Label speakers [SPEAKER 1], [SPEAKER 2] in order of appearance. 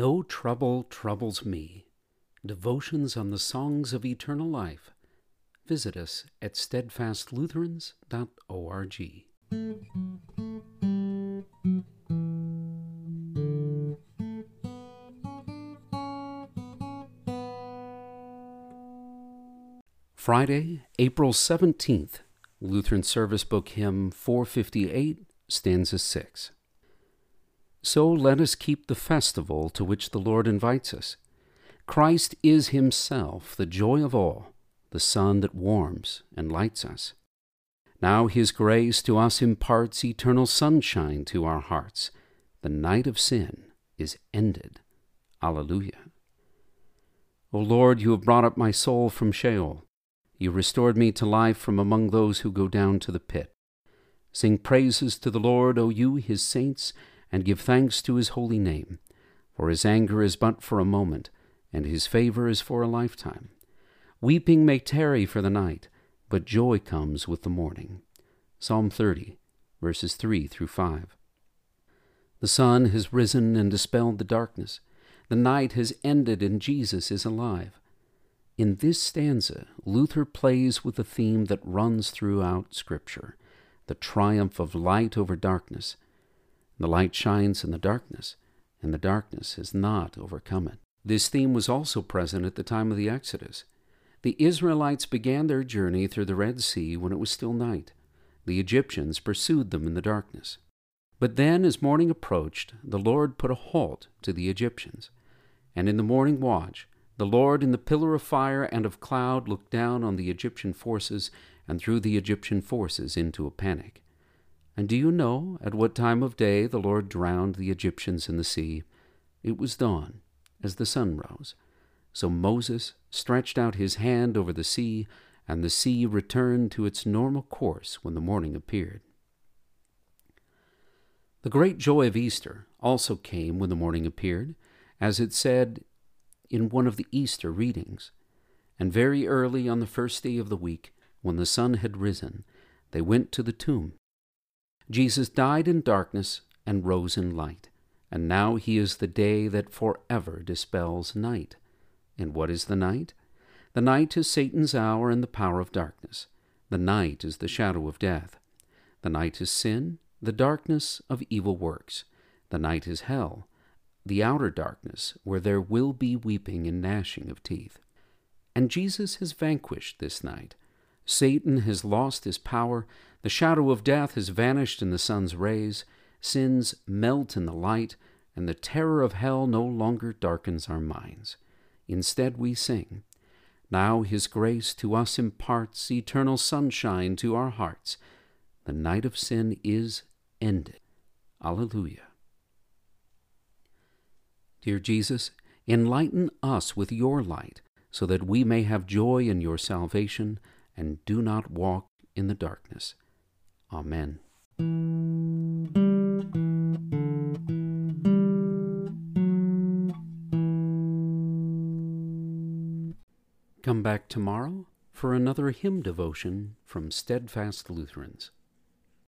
[SPEAKER 1] No trouble troubles me. Devotions on the songs of eternal life. Visit us at steadfastlutherans.org. Friday, April 17th, Lutheran Service Book Hymn 458, stanza 6. So let us keep the festival to which the Lord invites us. Christ is Himself the joy of all, the sun that warms and lights us. Now His grace to us imparts eternal sunshine to our hearts. The night of sin is ended. Alleluia. O Lord, you have brought up my soul from Sheol. You restored me to life from among those who go down to the pit. Sing praises to the Lord, O you, his saints, and give thanks to his holy name. For his anger is but for a moment, and his favor is for a lifetime. Weeping may tarry for the night, but joy comes with the morning. Psalm 30, verses 3 through 5. The sun has risen and dispelled the darkness. The night has ended, and Jesus is alive. In this stanza, Luther plays with a theme that runs throughout Scripture the triumph of light over darkness. The light shines in the darkness, and the darkness has not overcome it. This theme was also present at the time of the Exodus. The Israelites began their journey through the Red Sea when it was still night. The Egyptians pursued them in the darkness. But then, as morning approached, the Lord put a halt to the Egyptians. And in the morning watch, the Lord in the pillar of fire and of cloud looked down on the Egyptian forces and threw the Egyptian forces into a panic. And do you know at what time of day the Lord drowned the Egyptians in the sea? It was dawn, as the sun rose. So Moses stretched out his hand over the sea, and the sea returned to its normal course when the morning appeared. The great joy of Easter also came when the morning appeared, as it said in one of the Easter readings. And very early on the first day of the week, when the sun had risen, they went to the tomb. Jesus died in darkness and rose in light, and now he is the day that forever dispels night. And what is the night? The night is Satan's hour and the power of darkness. The night is the shadow of death. The night is sin, the darkness of evil works. The night is hell, the outer darkness, where there will be weeping and gnashing of teeth. And Jesus has vanquished this night. Satan has lost his power, the shadow of death has vanished in the sun's rays, sins melt in the light, and the terror of hell no longer darkens our minds. Instead, we sing, Now his grace to us imparts eternal sunshine to our hearts. The night of sin is ended. Alleluia. Dear Jesus, enlighten us with your light, so that we may have joy in your salvation and do not walk in the darkness. Amen. Come back tomorrow for another hymn devotion from Steadfast Lutherans.